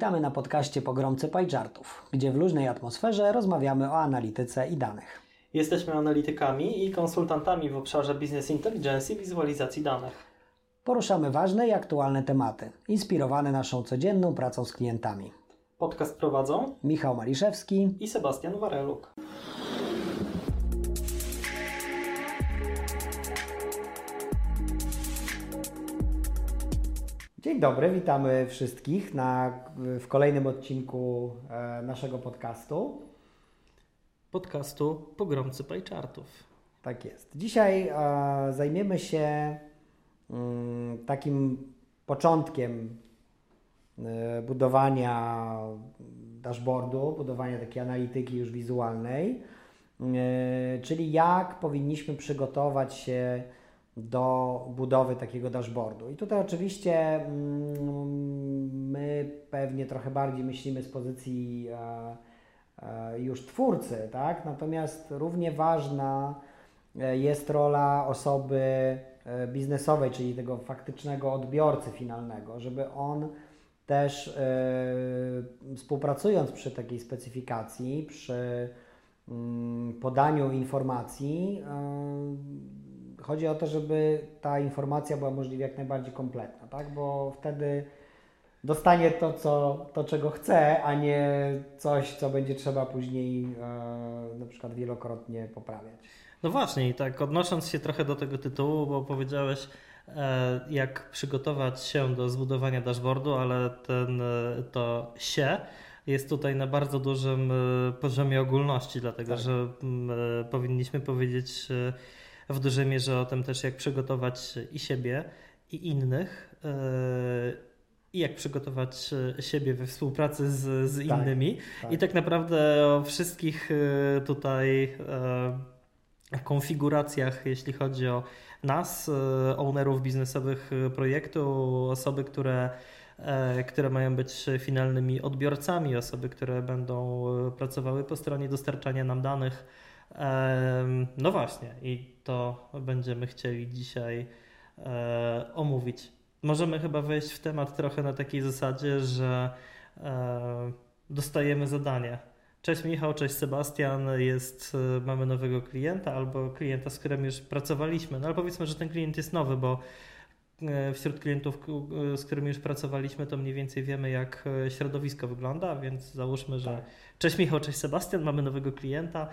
Witamy na podcaście Pogromcy Pajczartów, gdzie w luźnej atmosferze rozmawiamy o analityce i danych. Jesteśmy analitykami i konsultantami w obszarze Business Intelligence i wizualizacji danych. Poruszamy ważne i aktualne tematy, inspirowane naszą codzienną pracą z klientami. Podcast prowadzą Michał Maliszewski i Sebastian Wareluk. Dzień dobry, witamy wszystkich na, w kolejnym odcinku e, naszego podcastu. Podcastu Pogromcy Pajczartów. Tak jest. Dzisiaj e, zajmiemy się mm, takim początkiem e, budowania dashboardu, budowania takiej analityki już wizualnej, e, czyli jak powinniśmy przygotować się do budowy takiego dashboardu. I tutaj oczywiście mm, my pewnie trochę bardziej myślimy z pozycji e, e, już twórcy, tak? Natomiast równie ważna e, jest rola osoby biznesowej, czyli tego faktycznego odbiorcy finalnego, żeby on też współpracując przy takiej specyfikacji, przy mm, podaniu informacji, chodzi o to, żeby ta informacja była możliwie jak najbardziej kompletna, tak? bo wtedy dostanie to, co, to, czego chce, a nie coś, co będzie trzeba później e, na przykład wielokrotnie poprawiać. No właśnie, i tak odnosząc się trochę do tego tytułu, bo powiedziałeś, e, jak przygotować się do zbudowania dashboardu, ale ten, e, to się jest tutaj na bardzo dużym poziomie ogólności, dlatego tak. że m, e, powinniśmy powiedzieć w dużej mierze o tym też, jak przygotować i siebie, i innych. E, I jak przygotować siebie we współpracy z, z tak, innymi. Tak. I tak naprawdę o wszystkich e, tutaj e, konfiguracjach, jeśli chodzi o nas, ownerów biznesowych projektu, osoby, które które mają być finalnymi odbiorcami, osoby, które będą pracowały po stronie dostarczania nam danych, no właśnie, i to będziemy chcieli dzisiaj e, omówić. Możemy chyba wejść w temat trochę na takiej zasadzie, że e, dostajemy zadanie. Cześć Michał, cześć Sebastian, jest, e, mamy nowego klienta albo klienta, z którym już pracowaliśmy. No ale powiedzmy, że ten klient jest nowy, bo wśród klientów, e, z którymi już pracowaliśmy, to mniej więcej wiemy, jak e, środowisko wygląda, więc załóżmy, że tak. cześć Michał, cześć Sebastian, mamy nowego klienta,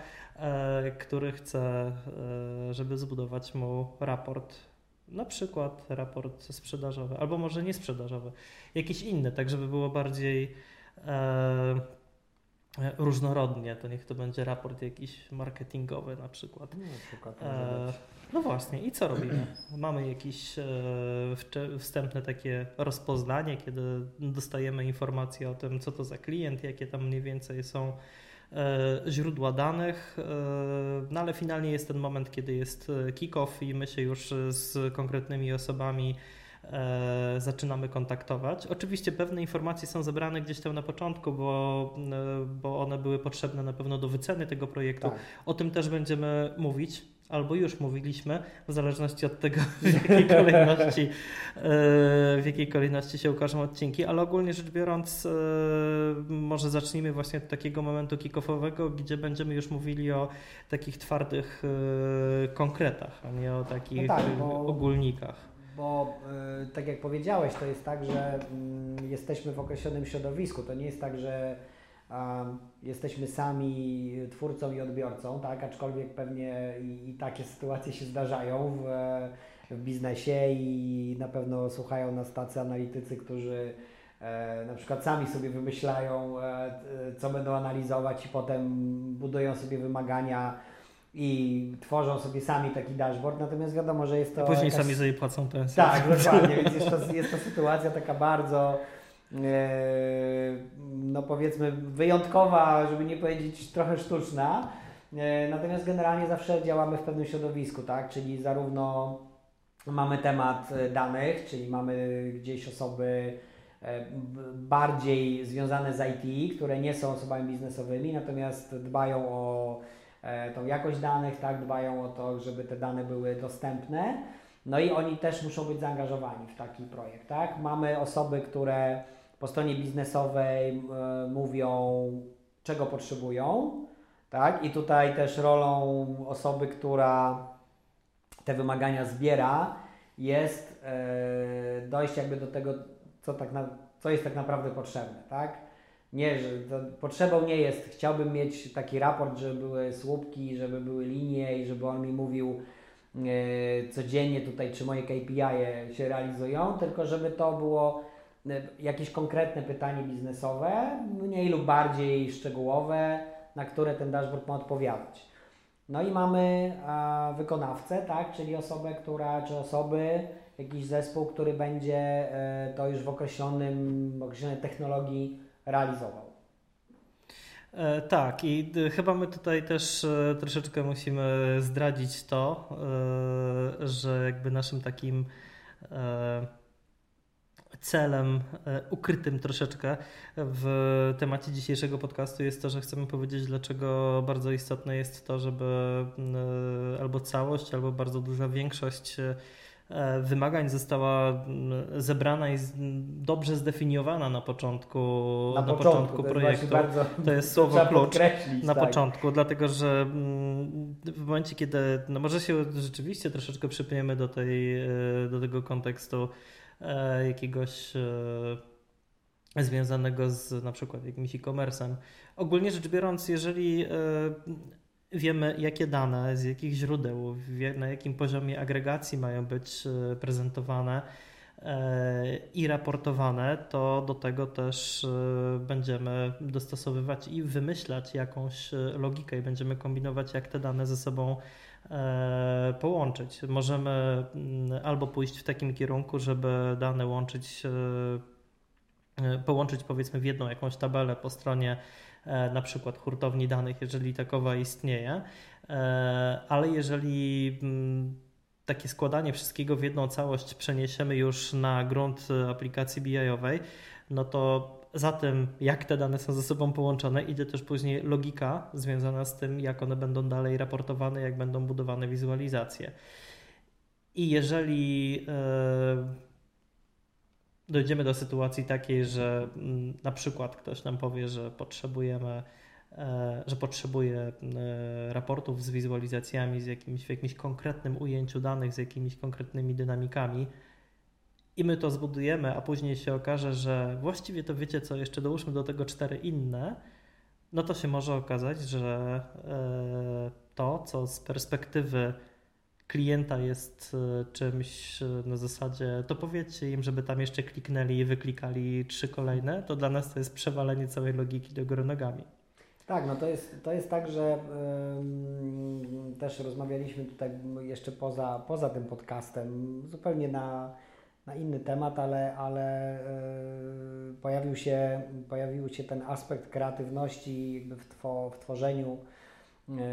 który chce, żeby zbudować mu raport na przykład raport sprzedażowy, albo może nie sprzedażowy, jakiś inny, tak żeby było bardziej różnorodnie, to niech to będzie raport jakiś marketingowy na przykład. No, przykład e, no właśnie, i co robimy? Mamy jakieś e, wstępne takie rozpoznanie, kiedy dostajemy informacje o tym, co to za klient, jakie tam mniej więcej są e, źródła danych, no ale finalnie jest ten moment, kiedy jest kick-off i my się już z konkretnymi osobami e, zaczynamy kontaktować. Oczywiście pewne informacje są zebrane gdzieś tam na początku, bo, e, bo one były potrzebne na pewno do wyceny tego projektu. Tak. O tym też będziemy mówić albo już mówiliśmy, w zależności od tego, w jakiej kolejności, e, w jakiej kolejności się ukażą odcinki, ale ogólnie rzecz biorąc, e, może zacznijmy właśnie od takiego momentu kick-offowego, gdzie będziemy już mówili o takich twardych e, konkretach, a nie o takich no tak, ogólnikach. Bo tak jak powiedziałeś, to jest tak, że mm, jesteśmy w określonym środowisku. To nie jest tak, że jesteśmy sami twórcą i odbiorcą, tak? aczkolwiek pewnie i, i takie sytuacje się zdarzają w, w, biznesie i na pewno słuchają nas tacy analitycy, którzy e, na przykład sami sobie wymyślają, e, co będą analizować i potem budują sobie wymagania i tworzą sobie sami taki dashboard, natomiast wiadomo, że jest to... A później jakaś... sami sobie płacą pensję. Tak, dokładnie, więc jest to, jest to sytuacja taka bardzo E, no powiedzmy wyjątkowa, żeby nie powiedzieć trochę sztuczna. E, natomiast generalnie zawsze działamy w pewnym środowisku, tak? Czyli zarówno mamy temat danych, czyli mamy gdzieś osoby e, bardziej związane z IT, które nie są osobami biznesowymi, natomiast dbają o tą jakość danych, tak, dbają o to, żeby te dane były dostępne. No i oni też muszą być zaangażowani w taki projekt, tak? Mamy osoby, które po stronie biznesowej e, mówią, czego potrzebują, tak? I tutaj też rolą osoby, która te wymagania zbiera, jest e, dojść jakby do tego, co, tak na, co jest tak naprawdę potrzebne, tak? Nie, że potrzebą nie jest, chciałbym mieć taki raport, żeby były słupki, żeby były linie i żeby on mi mówił e, codziennie tutaj, czy moje KPI -e się realizują, tylko żeby to było e, jakieś konkretne pytanie biznesowe, mniej lub bardziej szczegółowe, na które ten dashboard ma odpowiadać. No i mamy a, wykonawcę, tak, czyli osobę, która, czy osoby, jakiś zespół, który będzie e, to już w określonym, określonej technologii realizował. E, tak, i chyba my tutaj też e, troszeczkę musimy zdradzić to, e, że jakby naszym takim e, celem e, ukrytym troszeczkę w temacie dzisiejszego podcastu jest to, że chcemy powiedzieć, dlaczego bardzo istotne jest to, żeby e, albo całość, albo bardzo duża większość e, wymagań została zebrana i dobrze zdefiniowana na początku, na, na początku, początku to projektu. Jest to jest słowo klucz na tak. początku, dlatego że w momencie, kiedy no może się rzeczywiście troszeczkę przypniemy do, tej, do tego kontekstu E, jakiegoś e, związanego z na przykład jakimś e-commerce'em. Ogólnie rzecz biorąc, jeżeli e, wiemy, jakie dane, z jakich źródeł, na jakim poziomie agregacji mają być prezentowane i raportowane, to do tego też będziemy dostosowywać i wymyślać jakąś logikę i będziemy kombinować, jak te dane ze sobą E, połączyć. Możemy mm, albo pójść w takim kierunku, żeby dane łączyć, e, e, połączyć powiedzmy w jedną jakąś tabelę po stronie na przykład hurtowni danych, jeżeli takowa istnieje, ale jeżeli mm, takie składanie wszystkiego w jedną całość przeniesiemy już na grunt aplikacji BI-owej, no to za tym, jak te dane są ze sobą połączone, idzie też później logika związana z tym, jak one będą dalej raportowane, jak będą budowane wizualizacje. I jeżeli yy, dojdziemy do sytuacji takiej, że yy, na przykład ktoś nam powie, że potrzebujemy e, że potrzebuje e, raportów z wizualizacjami, z jakimś, w jakimś konkretnym ujęciu danych, z jakimiś konkretnymi dynamikami, i my to zbudujemy, a później się okaże, że właściwie to wiecie co, jeszcze dołóżmy do tego cztery inne, no to się może okazać, że e, to, co z perspektywy klienta jest e, czymś e, na zasadzie, to powiedzcie im, żeby tam jeszcze kliknęli i wyklikali trzy kolejne, to dla nas to jest przewalenie całej logiki do góry nogami. Tak, no to jest, to jest tak, że też rozmawialiśmy tutaj jeszcze poza, poza tym podcastem, zupełnie na na inny temat, ale, ale yy, pojawił, się, pojawił się ten aspekt kreatywności w, w tworzeniu yy,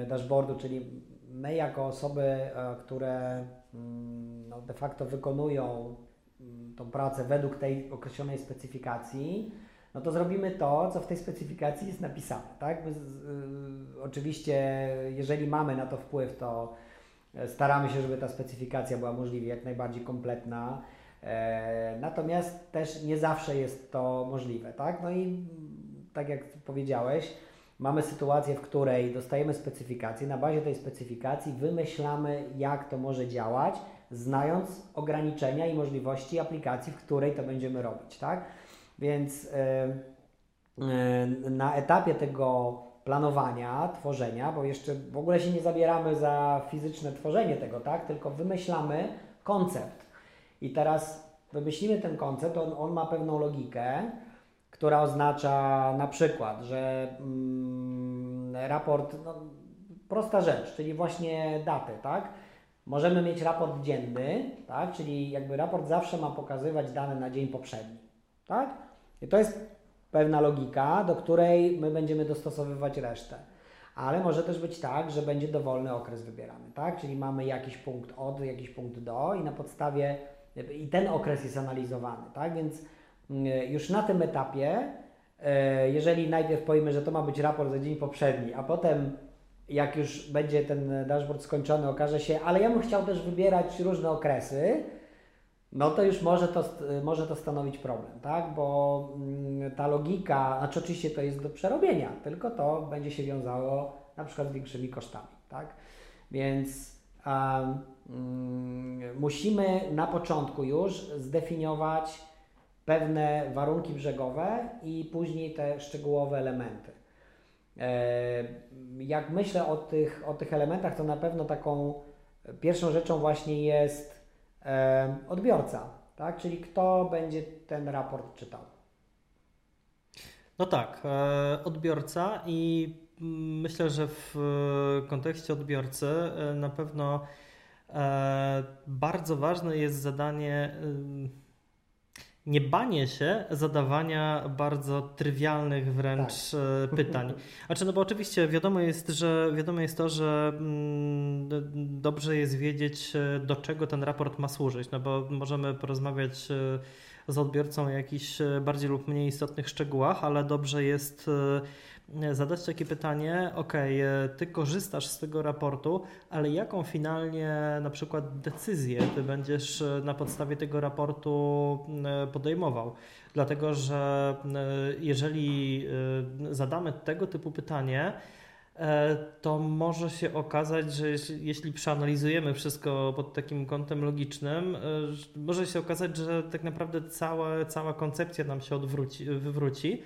dashboardu, czyli my jako osoby, yy, które mm, no, de facto wykonują mm, tą pracę według tej określonej specyfikacji, no to zrobimy to, co w tej specyfikacji jest napisane. Tak? My, y, oczywiście, jeżeli mamy na to wpływ, to staramy się, żeby ta specyfikacja była możliwie jak najbardziej kompletna. E, natomiast też nie zawsze jest to możliwe, tak? No i tak jak powiedziałeś, mamy sytuację, w której dostajemy specyfikację, na bazie tej specyfikacji wymyślamy, jak to może działać, znając ograniczenia i możliwości aplikacji, w której to będziemy robić, tak? Więc yy, yy, na etapie tego planowania, tworzenia, bo jeszcze w ogóle się nie zabieramy za fizyczne tworzenie tego, tak? Tylko wymyślamy koncept i teraz wymyślimy ten koncept, on, on ma pewną logikę, która oznacza na przykład, że mm, raport, no, prosta rzecz, czyli właśnie daty, tak? Możemy mieć raport dzienny, tak? Czyli jakby raport zawsze ma pokazywać dane na dzień poprzedni, tak? I to jest pewna logika, do której my będziemy dostosowywać resztę. Ale może też być tak, że będzie dowolny okres wybierany, tak? Czyli mamy jakiś punkt od, jakiś punkt do i na podstawie i ten okres jest analizowany, tak? Więc już na tym etapie, e, jeżeli najpierw powiemy, że to ma być raport za dzień poprzedni, a potem jak już będzie ten dashboard skończony, okaże się, ale ja bym chciał też wybierać różne okresy, no to już może to, może to stanowić problem, tak? Bo mm, ta logika, znaczy oczywiście to jest do przerobienia, tylko to będzie się wiązało na przykład z większymi kosztami, tak? Więc um, musimy na początku już zdefiniować pewne warunki brzegowe i później te szczegółowe elementy. E, jak myślę o tych, o tych elementach, to na pewno taką pierwszą rzeczą właśnie jest e, odbiorca, tak? czyli kto będzie ten raport czytał. No tak, e, odbiorca i myślę, że w kontekście odbiorcy na pewno bardzo ważne jest zadanie nie banie się zadawania bardzo trywialnych wręcz tak. E, pytań. Znaczy, no bo oczywiście wiadomo jest, że wiadomo jest to, że mm, dobrze jest wiedzieć, e, do czego ten raport ma służyć, no bo możemy porozmawiać e, z odbiorcą o jakichś bardziej lub mniej istotnych szczegółach, ale dobrze jest zadać takie pytanie, ok, ty korzystasz z tego raportu, ale jaką finalnie na przykład decyzję ty będziesz e, na podstawie tego raportu e, podejmował? Dlatego, że e, jeżeli zadamy tego typu pytanie, to może się okazać, że jeśli przeanalizujemy wszystko pod takim kątem logicznym, może się okazać, że tak naprawdę cała, cała koncepcja nam się odwróci, wywróci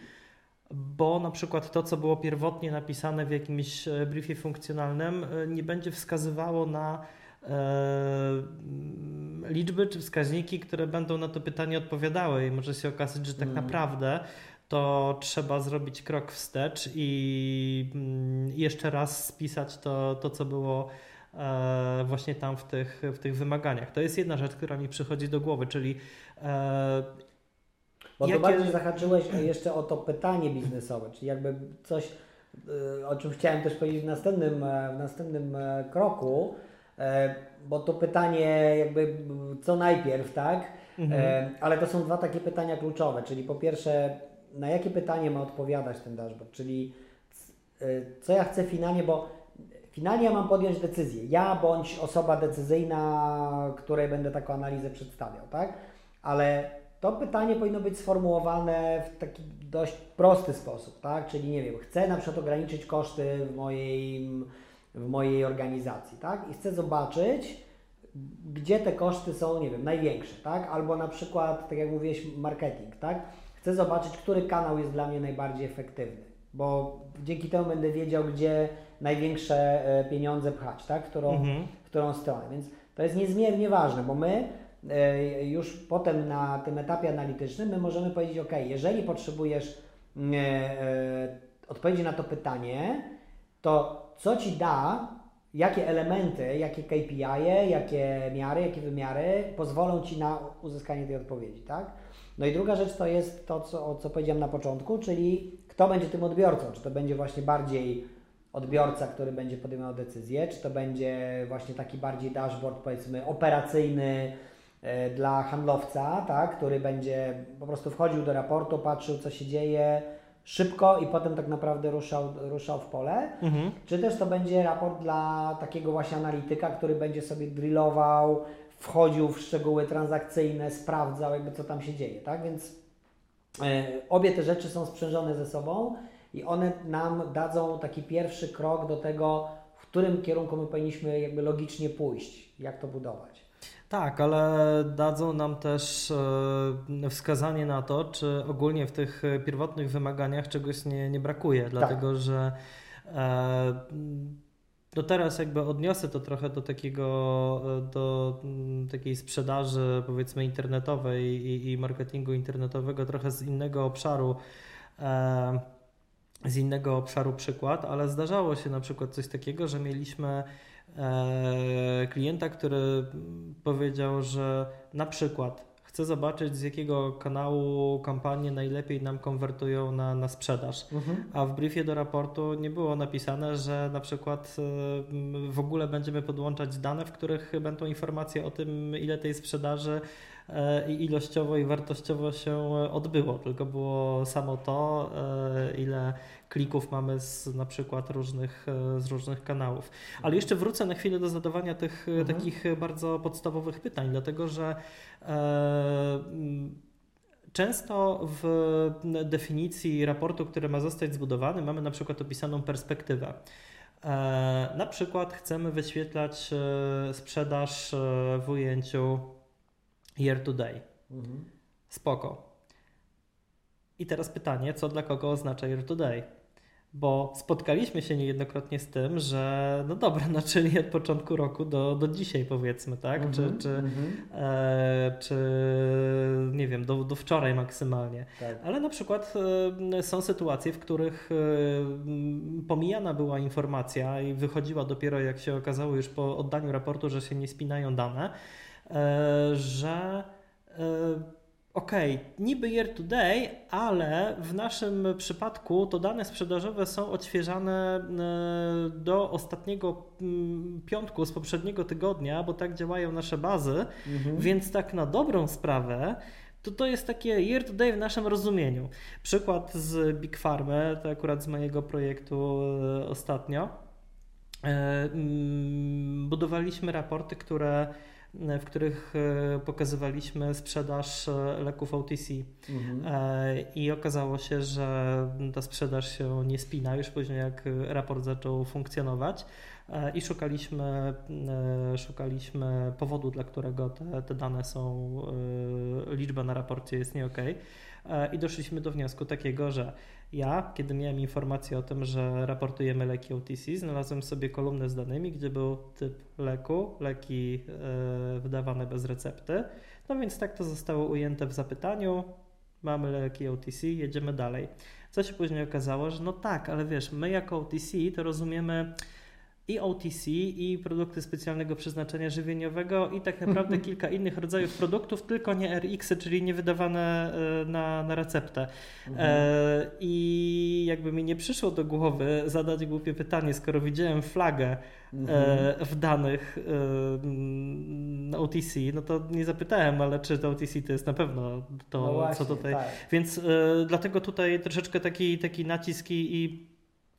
bo na przykład to, co było pierwotnie napisane w jakimś e, briefie funkcjonalnym, e, nie będzie wskazywało na e, liczby czy wskaźniki, które będą na to pytanie odpowiadały i może się okazać, że tak mm. naprawdę to trzeba zrobić krok wstecz i mm, jeszcze raz spisać to, to co było właśnie tam w tych, w tych wymaganiach. To jest jedna rzecz, która mi przychodzi do głowy, czyli bo Jakie... to bardziej zahaczyłeś jeszcze o to pytanie biznesowe, czyli jakby coś, y, o czym chciałem też powiedzieć w następnym, e, w następnym e, kroku, e, bo to pytanie jakby co najpierw, tak? Mhm. Ale to są dwa takie pytania kluczowe, czyli po pierwsze, na jakie pytanie ma odpowiadać ten dashboard, czyli co ja chcę finalnie, bo finalnie ja mam podjąć decyzję, ja bądź osoba decyzyjna, której będę taką analizę przedstawiał, tak? Ale to pytanie powinno być sformułowane w taki dość prosty sposób, tak? Czyli nie wiem, chcę na przykład ograniczyć koszty w mojej, w mojej organizacji, tak? I chcę zobaczyć, gdzie te koszty są, nie wiem, największe, tak? Albo na przykład, tak jak mówiłeś, marketing, tak? Chcę zobaczyć, który kanał jest dla mnie najbardziej efektywny, bo dzięki temu będę wiedział, gdzie największe e, pieniądze pchać, tak? Którą, mhm. którą stronę. Więc to jest niezmiernie ważne, bo my już potem na tym etapie analitycznym my możemy powiedzieć, ok, jeżeli potrzebujesz e, e, odpowiedzi na to pytanie, to co Ci da, jakie elementy, jakie KPI, jakie miary, jakie wymiary pozwolą Ci na uzyskanie tej odpowiedzi, tak? No i druga rzecz to jest to, co, co powiedziałem na początku, czyli kto będzie tym odbiorcą, czy to będzie właśnie bardziej odbiorca, który będzie podejmował decyzję, czy to będzie właśnie taki bardziej dashboard, powiedzmy, operacyjny, E, dla handlowca, tak, który będzie po prostu wchodził do raportu, patrzył co się dzieje szybko i potem tak naprawdę ruszał, ruszał w pole, mhm. czy też to będzie raport dla takiego właśnie analityka, który będzie sobie drillował, wchodził w szczegóły transakcyjne, sprawdzał jakby co tam się dzieje, tak, więc e, obie te rzeczy są sprzężone ze sobą i one nam dadzą taki pierwszy krok do tego, w którym kierunku my powinniśmy jakby logicznie pójść, jak to budować. Tak, ale dadzą nam też e, wskazanie na to, czy ogólnie w tych pierwotnych wymaganiach czegoś nie, nie brakuje, tak. dlatego że e, do teraz jakby odniosę to trochę do takiego, e, do takiej sprzedaży powiedzmy internetowej i, i marketingu internetowego trochę z innego obszaru z innego obszaru przykład, ale zdarzało się na przykład coś takiego, że mieliśmy E, klienta, który powiedział, że na przykład chce zobaczyć z jakiego kanału kampanie najlepiej nam konwertują na, na sprzedaż. Mhm. A w briefie do raportu nie było napisane, że na przykład e, w ogóle będziemy podłączać dane, w których będą informacje o tym, ile tej sprzedaży i ilościowo i wartościowo się odbyło, tylko było samo to, ile klików mamy z na przykład różnych, z różnych kanałów. Ale jeszcze wrócę na chwilę do zadawania tych mhm. takich bardzo podstawowych pytań, dlatego że Często w definicji raportu, który ma zostać zbudowany, mamy na przykład opisaną perspektywę. E, na przykład chcemy wyświetlać e, sprzedaż e, w ujęciu year to day. Mhm. Spoko. I teraz pytanie, co dla kogo oznacza year to day? bo spotkaliśmy się niejednokrotnie z tym, że no dobra, no czyli od początku roku do, do dzisiaj powiedzmy, tak? Mm -hmm, czy, czy, mm -hmm. e, czy nie wiem, do, do wczoraj maksymalnie. Tak. Ale na przykład e, są sytuacje, w których e, pomijana była informacja i wychodziła dopiero jak się okazało już po oddaniu raportu, że się nie spinają dane, że e, OK, niby year to day, ale w naszym przypadku to dane sprzedażowe są odświeżane e, do ostatniego piątku z poprzedniego tygodnia, bo tak działają nasze bazy, mhm. więc tak na dobrą sprawę to to jest takie year to day w naszym rozumieniu. Przykład z Big Pharma, to akurat z mojego projektu e, ostatnio. E, budowaliśmy raporty, które w których e, pokazywaliśmy sprzedaż e, leków OTC. Mhm. E, I okazało się, że ta sprzedaż się nie spina już później, jak raport zaczął funkcjonować. I szukaliśmy, szukaliśmy powodu, dla którego te, te dane są, liczba na raporcie jest nie ok. I doszliśmy do wniosku takiego, że ja, kiedy miałem informację o tym, że raportujemy leki OTC, znalazłem sobie kolumnę z danymi, gdzie był typ leku, leki e, wydawane bez recepty. No więc tak to zostało ujęte w zapytaniu. Mamy leki OTC, jedziemy dalej. Co się później okazało, że no tak, ale wiesz, my jako OTC to rozumiemy i OTC, i produkty specjalnego przeznaczenia żywieniowego, i tak naprawdę kilka innych rodzajów produktów, tylko nie RX, czyli nie wydawane e, na, na receptę. Mhm. E, I jakby mi nie przyszło do głowy zadać głupie pytanie, skoro widziałem flagę e, mhm. w danych na OTC, no to nie zapytałem, ale czy to OTC to jest na pewno to, no właśnie, co tutaj. Tak. Więc dlatego tutaj troszeczkę taki, taki nacisk i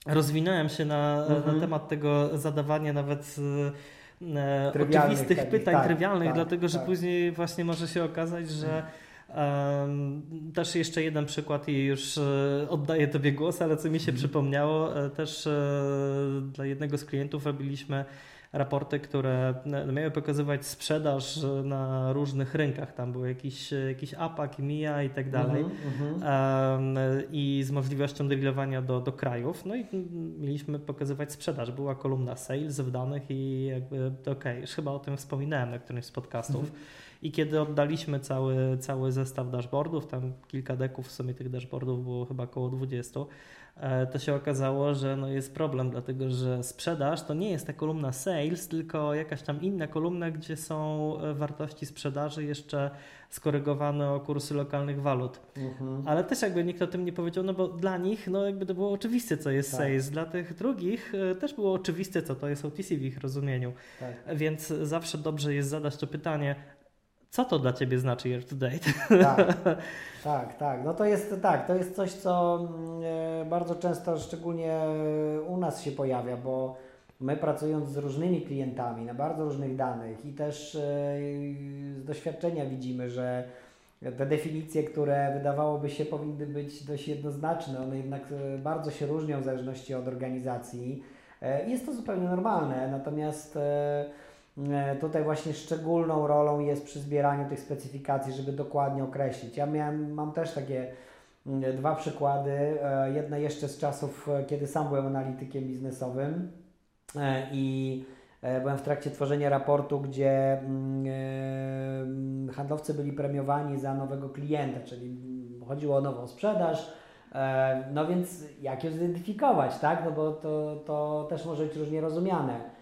rozwinąłem się na, mhm. na temat tego zadawania nawet e, oczywistych takich, pytań, tak, trywialnych, tak, dlatego że tak. później właśnie może się okazać, że um, też jeszcze jeden przykład i już e, oddaję Tobie głos, ale co mi się mhm. przypomniało, e, też e, dla jednego z klientów robiliśmy raporty, które miały pokazywać sprzedaż na różnych rynkach. Tam był jakiś, jakiś APAK, MIA i tak dalej. Mm -hmm. I z możliwością deglowania do, do krajów. No i mieliśmy pokazywać sprzedaż. Była kolumna sales w danych i jakby okej, okay, już chyba o tym wspominałem na którymś z podcastów. -hmm. I kiedy oddaliśmy cały, cały zestaw dashboardów, tam kilka deków w sumie tych dashboardów było chyba około 20, E, to się okazało, że no jest problem, dlatego że sprzedaż to nie jest ta kolumna sales, tylko jakaś tam inna kolumna, gdzie są e, wartości sprzedaży jeszcze skorygowane o kursy lokalnych walut. Mhm. Ale też jakby nikt o tym nie powiedział, no bo dla nich no jakby to było oczywiste, co jest tak. sales. Dla tych drugich e, też było oczywiste, co to jest OTC w ich rozumieniu. Tak. Więc zawsze dobrze jest zadać to pytanie, co to dla Ciebie znaczy year to date? Tak, tak, tak. No to jest tak, to jest coś, co mm, e, bardzo często, szczególnie u nas się pojawia, bo my pracując z różnymi klientami na bardzo różnych danych i też e, z doświadczenia widzimy, że te definicje, które wydawałoby się powinny być dość jednoznaczne, one jednak e, bardzo się różnią w zależności od organizacji. Jest to zupełnie normalne, natomiast E, tutaj właśnie szczególną rolą jest przy zbieraniu tych specyfikacji, żeby dokładnie określić. Ja miałem, mam też takie mm, dwa przykłady. E, jedne jeszcze z czasów, e, kiedy sam byłem analitykiem biznesowym i byłem w trakcie tworzenia raportu, gdzie mm, handlowcy byli premiowani za nowego klienta, czyli chodziło o nową sprzedaż. No więc jak ją zidentyfikować, tak? No bo to, to też może być różnie rozumiane.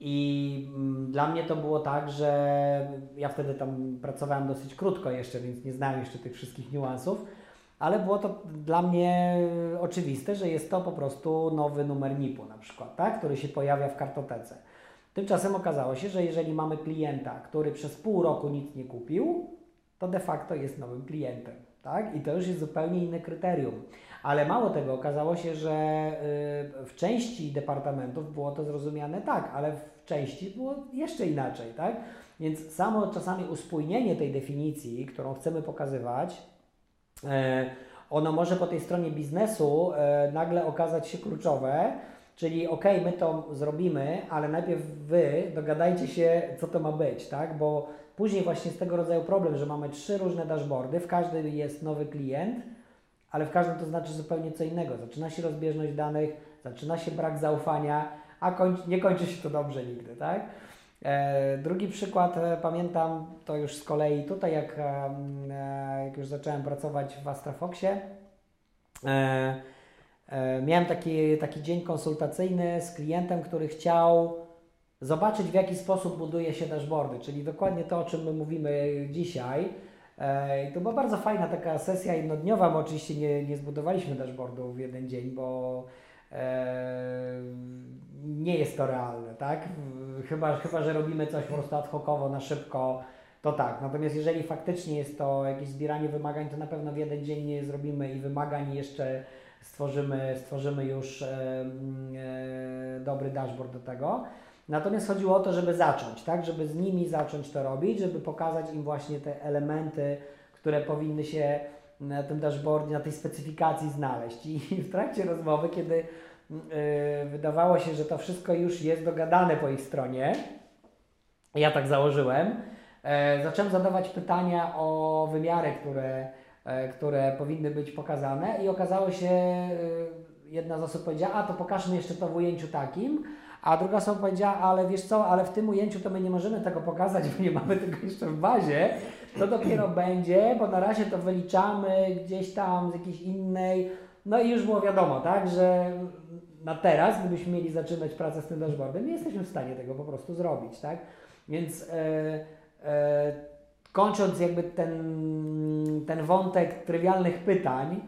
I mm, dla mnie to było tak, że ja wtedy tam pracowałem dosyć krótko jeszcze, więc nie znałem jeszcze tych wszystkich niuansów, ale było to dla mnie oczywiste, że jest to po prostu nowy numer NIP-u na przykład, tak? który się pojawia w kartotece. Tymczasem okazało się, że jeżeli mamy klienta, który przez pół roku nic nie kupił, to de facto jest nowym klientem. Tak? I to już jest zupełnie inne kryterium. Ale mało tego, okazało się, że y, w części departamentów było to zrozumiane tak, ale w części było jeszcze inaczej. Tak? Więc samo czasami uspójnienie tej definicji, którą chcemy pokazywać, e, ono może po tej stronie biznesu e, nagle okazać się kluczowe, czyli ok, my to zrobimy, ale najpierw wy dogadajcie się, co to ma być, tak? Bo później właśnie z tego rodzaju problem, że mamy trzy różne dashboardy, w każdym jest nowy klient, ale w każdym to znaczy zupełnie co innego. Zaczyna się rozbieżność danych, zaczyna się brak zaufania, a kończy, nie kończy się to dobrze nigdy, tak? E, drugi przykład, e, pamiętam to już z kolei tutaj, jak, e, jak już zacząłem pracować w Astrafoxie. Miałem taki, taki dzień konsultacyjny z klientem, który chciał zobaczyć, w jaki sposób buduje się dashboardy, czyli dokładnie to, o czym my mówimy dzisiaj. I to była bardzo fajna taka sesja jednodniowa, bo oczywiście nie, nie zbudowaliśmy dashboardu w jeden dzień, bo nie jest to realne, tak? Chyba, chyba że robimy coś po prostu ad hocowo, na szybko, to tak. Natomiast jeżeli faktycznie jest to jakieś zbieranie wymagań, to na pewno w jeden dzień nie zrobimy i wymagań jeszcze stworzymy, stworzymy już e, e, dobry dashboard do tego. Natomiast chodziło o to, żeby zacząć, tak? Żeby z nimi zacząć to robić, żeby pokazać im właśnie te elementy, które powinny się na tym dashboardzie, na tej specyfikacji znaleźć. I w trakcie rozmowy, kiedy yy, wydawało się, że to wszystko już jest dogadane po ich stronie, ja tak założyłem, yy, zacząłem zadawać pytania o wymiary, które, yy, które powinny być pokazane i okazało się, jedna z osób powiedziała, a to pokażmy jeszcze to w ujęciu takim, a druga osoba powiedziała, ale wiesz co, ale w tym ujęciu to my nie możemy tego pokazać, bo nie mamy tego jeszcze w bazie. To dopiero będzie, bo na razie to wyliczamy gdzieś tam z jakiejś innej. No i już było wiadomo, tak, że na teraz, gdybyśmy mieli zaczynać pracę z tym dashboardem, nie jesteśmy w stanie tego po prostu zrobić, tak? Więc e, e, kończąc jakby ten, ten wątek trywialnych pytań,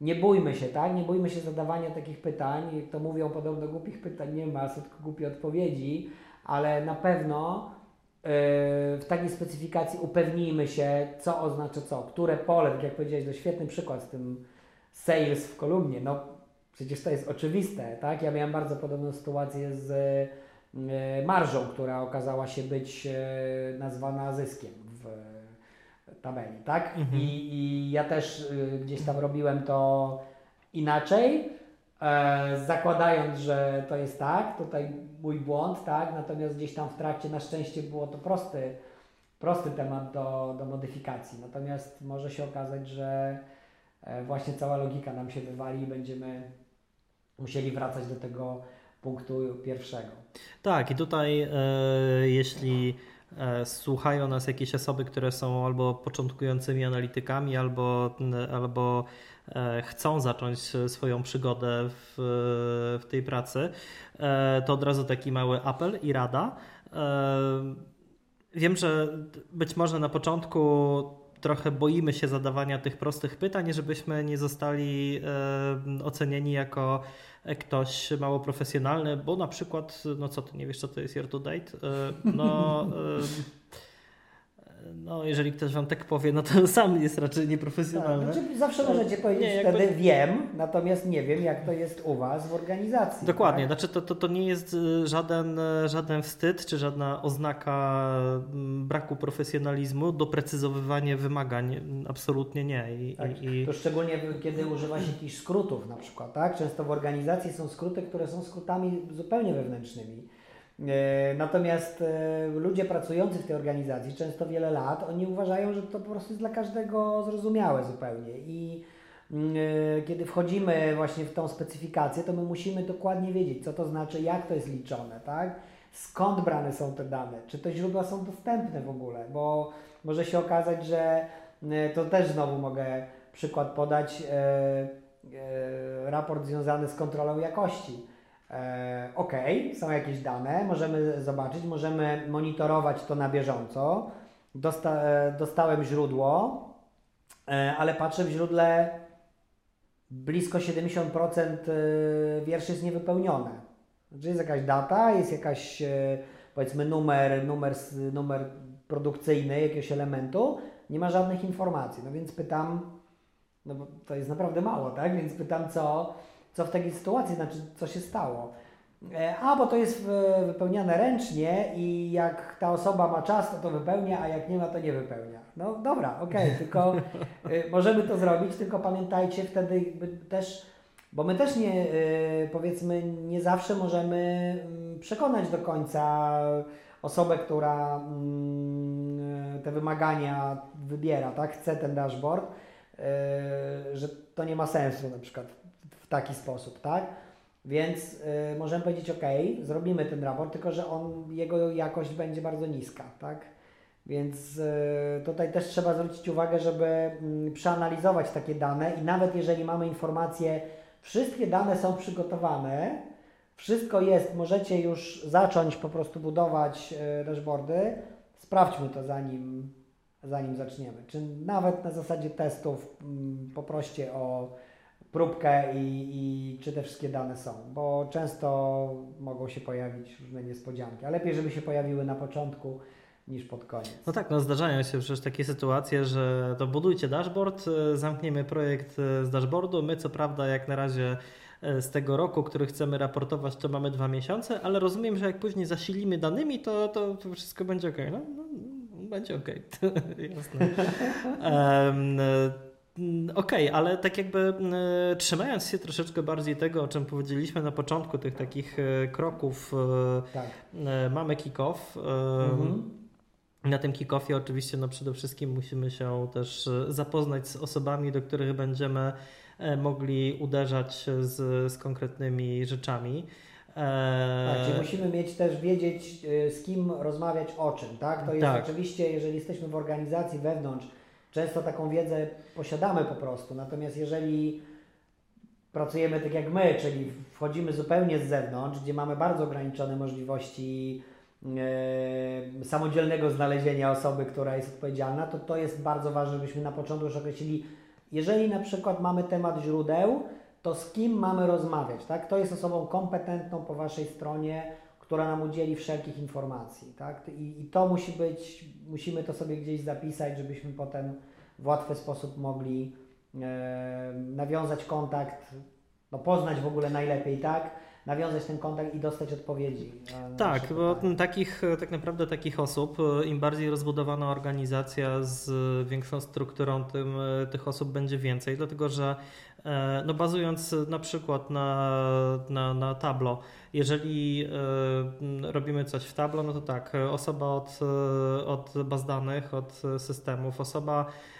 nie bójmy się, tak? Nie bójmy się zadawania takich pytań. To mówią, podobno głupich pytań nie ma, są tylko głupie odpowiedzi, ale na pewno yy, w takiej specyfikacji upewnijmy się, co oznacza co, które pole, tak jak powiedziałeś, to świetny przykład z tym sales w kolumnie. No przecież to jest oczywiste, tak? Ja miałem bardzo podobną sytuację z yy, marżą, która okazała się być yy, nazwana zyskiem tabeli, tak? Mhm. I, I ja też y, gdzieś tam robiłem to inaczej, e, zakładając, że to jest tak, tutaj mój błąd, tak? Natomiast gdzieś tam w trakcie na szczęście było to prosty, prosty temat do, do modyfikacji. Natomiast może się okazać, że e, właśnie cała logika nam się wywali i będziemy musieli wracać do tego punktu pierwszego. Tak, i tutaj e, jeśli słuchają nas jakieś osoby, które są albo początkującymi analitykami, albo, albo e, chcą zacząć swoją przygodę w, w tej pracy, e, to od razu taki mały apel i rada. Wiem, że być może na początku trochę boimy się zadawania tych prostych pytań, żebyśmy nie zostali ocenieni jako ktoś mało profesjonalny, bo na przykład, no co ty nie wiesz, co to jest year to date? E, no. No, jeżeli ktoś wam tak powie, no to sam jest raczej nieprofesjonalny. Tak, znaczy zawsze możecie powiedzieć nie, jakby... wtedy wiem, natomiast nie wiem, jak to jest u Was w organizacji. Dokładnie, tak? znaczy to, to, to nie jest y, żaden, y, żaden wstyd, czy żadna oznaka mm, braku profesjonalizmu, doprecyzowywanie wymagań, absolutnie nie. I, tak, i... To szczególnie kiedy używa się jakichś skrótów na przykład, tak? Często w organizacji są skróty, które są skrótami zupełnie wewnętrznymi natomiast e, ludzie pracujący w tej organizacji często wiele lat, oni uważają, że to po prostu jest dla każdego zrozumiałe zupełnie. I mm, e, kiedy wchodzimy właśnie w tą specyfikację, to my musimy dokładnie wiedzieć, co to znaczy, jak to jest liczone, tak? Skąd brane są te dane? Czy te źródła są dostępne w ogóle? Bo może się okazać, że to też znowu mogę przykład podać, raport związany z kontrolą jakości E, ok, są jakieś dane, możemy zobaczyć, możemy monitorować to na bieżąco. Dosta, e, dostałem źródło, e, ale patrzę w źródle blisko 70% wierszy jest niewypełnione. Znaczy jest jakaś data, jest jakaś powiedzmy numer, numer, numer produkcyjny jakiegoś elementu, nie ma żadnych informacji. No więc pytam, no bo to jest naprawdę mało, tak? Więc pytam, co, co w takiej sytuacji, znaczy co się stało. E, a, bo to jest wypełniane ręcznie i jak ta osoba ma czas, to to wypełnia, a jak nie ma, to nie wypełnia. No dobra, okej, okay, tylko y, możemy to zrobić, tylko pamiętajcie wtedy też, bo my też nie, y, powiedzmy, nie zawsze możemy mm, przekonać do końca osobę, która mm, te wymagania wybiera, tak, chce ten dashboard, że to nie ma sensu na przykład taki sposób, tak? Więc y, możemy powiedzieć, ok, zrobimy ten raport, tylko że on, jego jakość będzie bardzo niska, tak? Więc y, tutaj też trzeba zwrócić uwagę, żeby y, przeanalizować takie dane i nawet jeżeli mamy informacje, wszystkie dane są przygotowane, wszystko jest, możecie już zacząć po prostu budować y, dashboardy, sprawdźmy to zanim, zanim zaczniemy. Czy nawet na zasadzie testów y, poproście o próbkę i, i czy te wszystkie dane są, bo często mogą się pojawić różne niespodzianki, a lepiej, żeby się pojawiły na początku niż pod koniec. No tak, no zdarzają się przecież takie sytuacje, że to budujcie dashboard, e, zamkniemy projekt e, z dashboardu, my co prawda jak na razie e, z tego roku, który chcemy raportować, to mamy dwa miesiące, ale rozumiem, że jak później zasilimy danymi, to, to wszystko będzie ok. No, no będzie ok. Jasne. um, okej, okay, ale tak jakby mm, trzymając się troszeczkę bardziej tego, o czym powiedzieliśmy na początku, tych takich e, kroków, e, tak. E, mamy kick-off. Mhm. Na tym kick-offie oczywiście no przede wszystkim musimy się też zapoznać z osobami, do których będziemy mogli uderzać z, z konkretnymi rzeczami. Tak, czyli musimy mieć też wiedzieć, z kim rozmawiać o czym, tak? To jest tak. oczywiście, jeżeli jesteśmy w organizacji wewnątrz, Często taką wiedzę posiadamy po prostu, natomiast jeżeli pracujemy tak jak my, czyli wchodzimy zupełnie z zewnątrz, gdzie mamy bardzo ograniczone możliwości e, samodzielnego znalezienia osoby, która jest odpowiedzialna, to to jest bardzo ważne, żebyśmy na początku już określili, jeżeli na przykład mamy temat źródeł, to z kim mamy rozmawiać, tak? Kto jest osobą kompetentną po Waszej stronie, która nam udzieli wszelkich informacji. Tak? I, I to musi być, musimy to sobie gdzieś zapisać, żebyśmy potem w łatwy sposób mogli e, nawiązać kontakt, no poznać w ogóle najlepiej, tak? nawiązać ten kontakt i dostać odpowiedzi. Tak, bo takich, tak naprawdę takich osób, im bardziej rozbudowana organizacja z większą strukturą, tym e, tych osób będzie więcej, dlatego że e, no bazując na przykład na, na, na Tableau, jeżeli e, robimy coś w Tableau, no to tak, osoba od, od baz danych, od systemów, osoba E,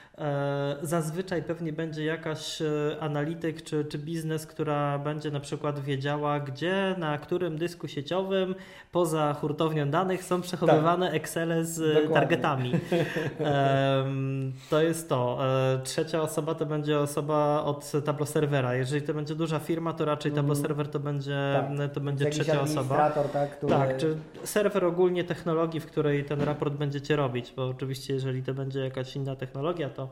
zazwyczaj pewnie będzie jakaś e, analityk czy, czy biznes, która będzie na przykład wiedziała, gdzie, na którym dysku sieciowym poza hurtownią danych są przechowywane tak. Excele z Dokładnie. targetami. to jest to. E, trzecia osoba to będzie osoba od Tableau serwera. Jeżeli to będzie duża firma, to raczej Tableau mhm. serwer to będzie, tak. to będzie trzecia osoba. Tak, który... tak, czy serwer ogólnie technologii, w której ten raport będziecie robić, bo oczywiście jeżeli to będzie jakaś inna technologia, to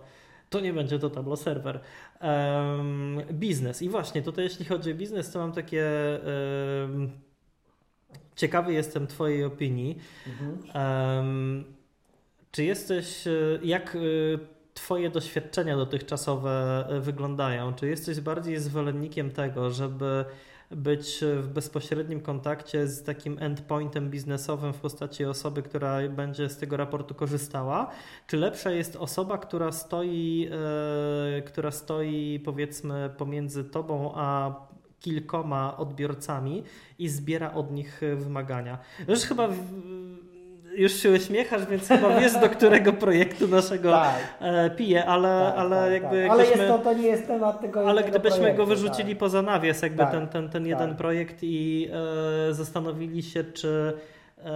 to nie będzie to Tableau Server. Um, biznes. I właśnie tutaj, jeśli chodzi o biznes, to mam takie. Um, ciekawy jestem Twojej opinii. Mhm. Um, czy jesteś. Jak y, Twoje doświadczenia dotychczasowe wyglądają? Czy jesteś bardziej zwolennikiem tego, żeby być w bezpośrednim kontakcie z takim endpointem biznesowym w postaci osoby, która będzie z tego raportu korzystała, czy lepsza jest osoba, która stoi, e, która stoi powiedzmy pomiędzy tobą a kilkoma odbiorcami i zbiera od nich wymagania. Już chyba już się uśmiechasz, więc chyba wiesz, do którego projektu naszego tak. E, piję, ale, tak, ale tak, jakby. Tak. Ale jest to, to nie jest temat tego Ale gdybyśmy projektu, go wyrzucili tak. poza nawias, jakby tak, ten, ten, ten jeden projekt i e, zastanowili się, czy. E,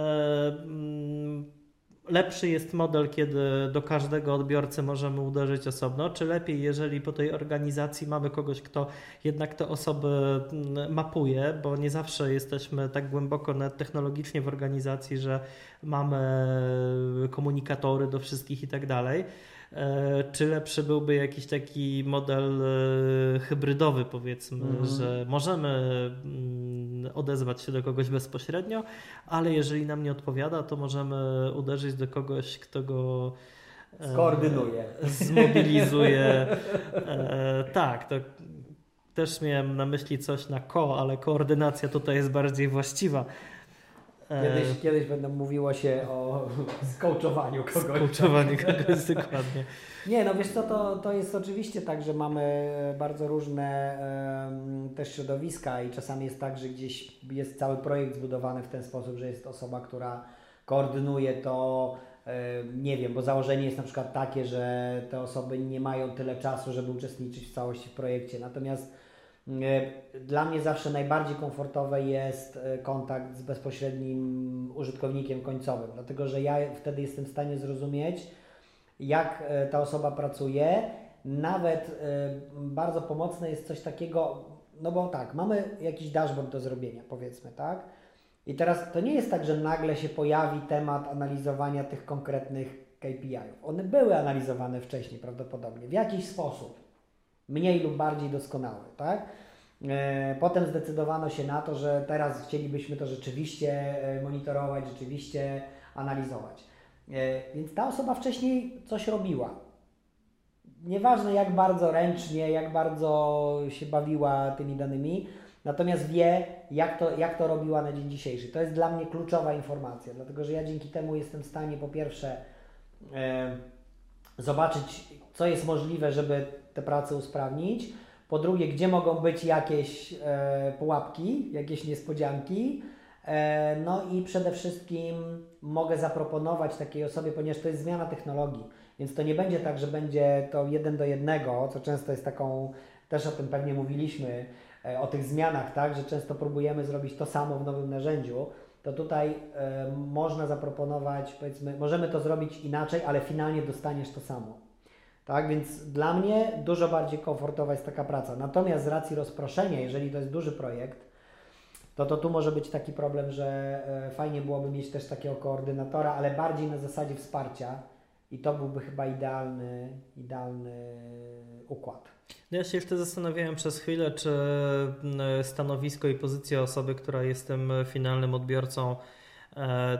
mm, lepszy jest model, kiedy do każdego odbiorcy możemy uderzyć osobno, czy lepiej, jeżeli po tej organizacji mamy kogoś, kto jednak te osoby mm, mapuje, bo nie zawsze jesteśmy tak głęboko technologicznie w organizacji, że mamy komunikatory do wszystkich i tak dalej. E, czy lepszy byłby jakiś taki model e, hybrydowy, powiedzmy, mm. że możemy mm, odezwać się do kogoś bezpośrednio, ale jeżeli nam nie odpowiada, to możemy uderzyć do kogoś, kto go Skoordynuje. Zmobilizuje. tak, to też miałem na myśli coś na ko, ale koordynacja tutaj jest bardziej właściwa. Kiedyś, kiedyś będą mówiło się o skołczowaniu kogoś. Skołczowaniu kogoś, dokładnie. Nie, no wiesz co, to, to jest oczywiście tak, że mamy bardzo różne też środowiska i czasami jest tak, że gdzieś jest cały projekt zbudowany w ten sposób, że jest osoba, która koordynuje to, nie wiem, bo założenie jest na przykład takie, że te osoby nie mają tyle czasu, żeby uczestniczyć w całości w projekcie. Natomiast dla mnie zawsze najbardziej komfortowe jest e, kontakt z bezpośrednim użytkownikiem końcowym, dlatego że ja wtedy jestem w stanie zrozumieć, jak e, ta osoba pracuje. Nawet e, bardzo pomocne jest coś takiego, no bo tak, mamy jakiś dashboard do zrobienia, powiedzmy, tak? I teraz to nie jest tak, że nagle się pojawi temat analizowania tych konkretnych KPI-ów. One były analizowane wcześniej prawdopodobnie w jakiś sposób, mniej lub bardziej doskonały, tak? E, potem zdecydowano się na to, że teraz chcielibyśmy to rzeczywiście monitorować, rzeczywiście analizować. E, więc ta osoba wcześniej coś robiła. Nieważne jak bardzo ręcznie, jak bardzo się bawiła tymi danymi, natomiast wie, jak to, jak to robiła na dzień dzisiejszy. To jest dla mnie kluczowa informacja, dlatego że ja dzięki temu jestem w stanie po pierwsze e, zobaczyć, co jest możliwe, żeby tę pracę usprawnić. Po drugie, gdzie mogą być jakieś e, pułapki, jakieś niespodzianki E, no i przede wszystkim mogę zaproponować takiej osobie, ponieważ to jest zmiana technologii, więc to nie będzie tak, że będzie to jeden do jednego, co często jest taką, też o tym pewnie mówiliśmy, e, o tych zmianach, tak, że często próbujemy zrobić to samo w nowym narzędziu, to tutaj e, można zaproponować, powiedzmy, możemy to zrobić inaczej, ale finalnie dostaniesz to samo. Tak, więc dla mnie dużo bardziej komfortowa jest taka praca. Natomiast z racji rozproszenia, jeżeli to jest duży projekt, to, to tu może być taki problem, że e, fajnie byłoby mieć też takiego koordynatora, ale bardziej na zasadzie wsparcia i to byłby chyba idealny, idealny układ. No ja się jeszcze zastanawiałem przez chwilę, czy stanowisko i pozycja osoby, która jest tym finalnym odbiorcą, e,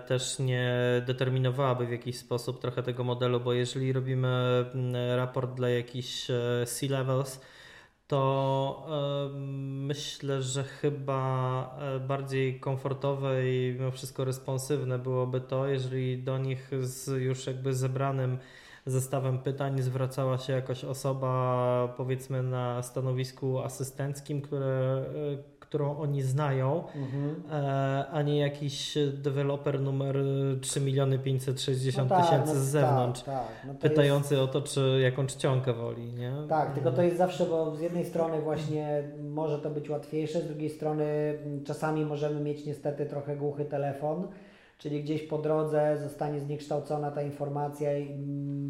też nie determinowałaby w jakiś sposób trochę tego modelu, bo jeżeli robimy raport dla jakichś e, C-levels, to myślę, że chyba e, bardziej komfortowe i mimo wszystko responsywne byłoby to, jeżeli do nich z już jakby zebranym zestawem pytań zwracała się jakaś osoba, powiedzmy na stanowisku asystenckim, które e, którą oni znają, mhm. E, a nie jakiś deweloper numer 3 miliony 560 no tak, tysięcy no, z zewnątrz, tak, tak. No pytający jest... o to, czy jaką czcionkę woli. Nie? Tak, tylko to jest zawsze, bo z jednej strony właśnie może to być łatwiejsze, z drugiej strony czasami możemy mieć niestety trochę głuchy telefon, czyli gdzieś po drodze zostanie zniekształcona ta informacja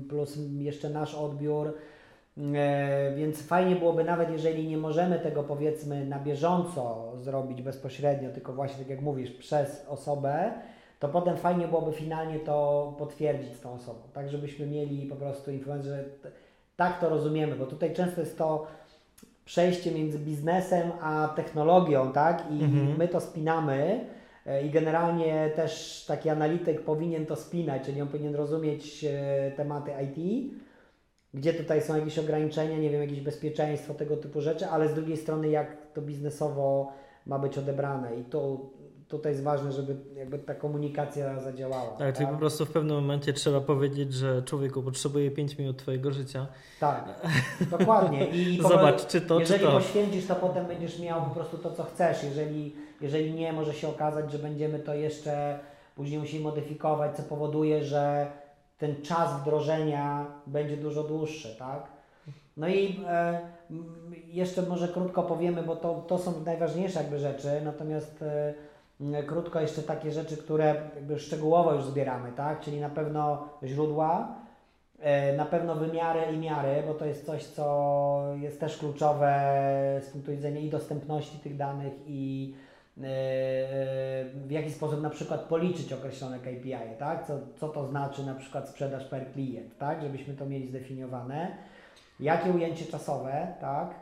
plus jeszcze nasz odbiór więc fajnie byłoby nawet, jeżeli nie możemy tego powiedzmy na bieżąco zrobić bezpośrednio, tylko właśnie tak jak mówisz, przez osobę, to potem fajnie byłoby finalnie to potwierdzić z tą osobą, tak żebyśmy mieli po prostu informację, że tak to rozumiemy, bo tutaj często jest to przejście między biznesem a technologią, tak? I mhm. my to spinamy e, i generalnie też taki analityk powinien to spinać, czyli on powinien rozumieć e, tematy IT, gdzie tutaj są jakieś ograniczenia, nie wiem, jakieś bezpieczeństwo, tego typu rzeczy, ale z drugiej strony jak to biznesowo ma być odebrane i to tutaj jest ważne, żeby jakby ta komunikacja zadziałała. Tak, tak? czyli po prostu w pewnym momencie trzeba powiedzieć, że człowieku potrzebuje 5 minut Twojego życia. Tak, dokładnie. I Zobacz, czy to, jeżeli czy to. poświęcisz, to potem będziesz miał po prostu to, co chcesz. Jeżeli, jeżeli nie, może się okazać, że będziemy to jeszcze później musieli modyfikować, co powoduje, że ten czas wdrożenia będzie dużo dłuższy, tak? No i e, jeszcze może krótko powiemy, bo to, to są najważniejsze jakby rzeczy, natomiast e, krótko jeszcze takie rzeczy, które jakby szczegółowo już zbieramy, tak? Czyli na pewno źródła, e, na pewno wymiary i miary, bo to jest coś, co jest też kluczowe z punktu widzenia i dostępności tych danych i w jaki sposób na przykład policzyć określone KPI, tak? Co, co to znaczy na przykład sprzedaż per klient, tak? Żebyśmy to mieli zdefiniowane. Jakie ujęcie czasowe, tak?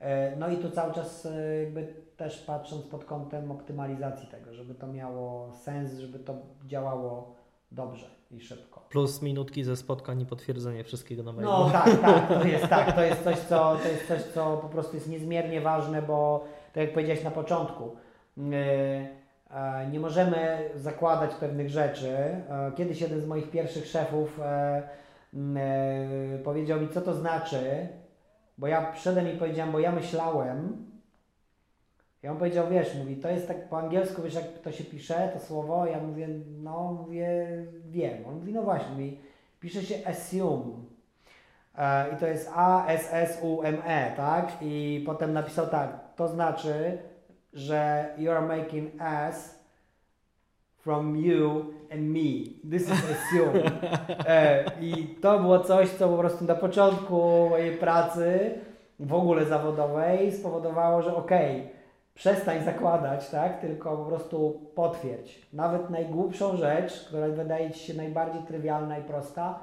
E, no i tu cały czas jakby też patrząc pod kątem optymalizacji tego, żeby to miało sens, żeby to działało dobrze i szybko. Plus minutki ze spotkań i potwierdzenie wszystkiego na mailu. No tak, tak, to jest tak, to jest coś, co, to jest coś, co po prostu jest niezmiernie ważne, bo tak jak powiedziałeś na początku, e, nie możemy zakładać pewnych rzeczy. E, Kiedyś jeden z moich pierwszych szefów e, m, e, powiedział mi, co to znaczy, bo ja przyszedłem i powiedziałem, bo ja myślałem, ja on powiedział, wiesz, mówi, to jest tak po angielsku, wiesz, jak to się pisze, to słowo, ja mówię, no, mówię, wiem. On mówi, no właśnie, mówi, pisze się assume. E, I to jest A-S-S-U-M-E, tak? I potem napisał tak, to znaczy, że you are making ass from you and me. This is assume. E, I to było coś, co po prostu na początku mojej pracy, w ogóle zawodowej, spowodowało, że okej, przestań zakładać, tak? Tylko po prostu potwierdź. Nawet najgłupszą rzecz, która wydaje Ci się najbardziej trywialna i prosta,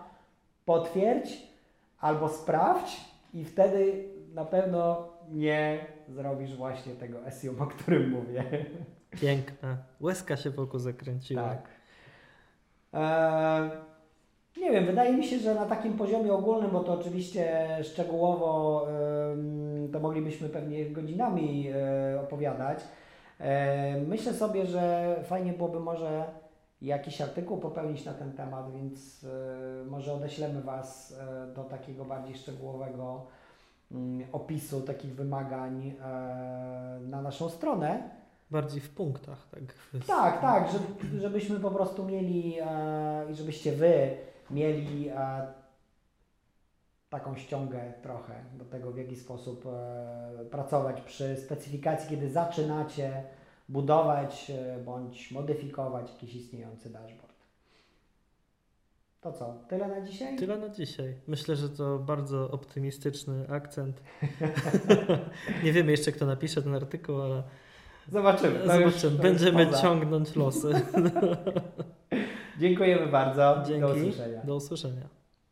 potwierdź albo sprawdź i wtedy na pewno nie zrobisz właśnie tego assume, o którym mówię. Piękne. Łezka się wokół zakręciła. Tak. Eee, nie wiem, wydaje mi się, że na takim poziomie ogólnym, bo to oczywiście szczegółowo em, to moglibyśmy pewnie godzinami e, opowiadać. E, myślę sobie, że fajnie byłoby może jakiś artykuł popełnić na ten temat, więc e, może odeślemy Was e, do takiego bardziej szczegółowego opisu takich wymagań e, na naszą stronę. Bardziej w punktach, tak? Tak, tak, żeby, żebyśmy po prostu mieli e, i żebyście Wy mieli e, taką ściągę trochę do tego, w jaki sposób pracować przy specyfikacji, kiedy zaczynacie budować bądź modyfikować jakiś istniejący dashboard. To co, tyle na dzisiaj? Tyle na dzisiaj. Myślę, że to bardzo optymistyczny akcent. Nie wiemy jeszcze, kto napisze ten artykuł, ale Zobaczymy. To już- zobaczymy. to Będziemy ciągnąć losy. Dziękujemy bardzo. Dzięki. Do usłyszenia. Do usłyszenia.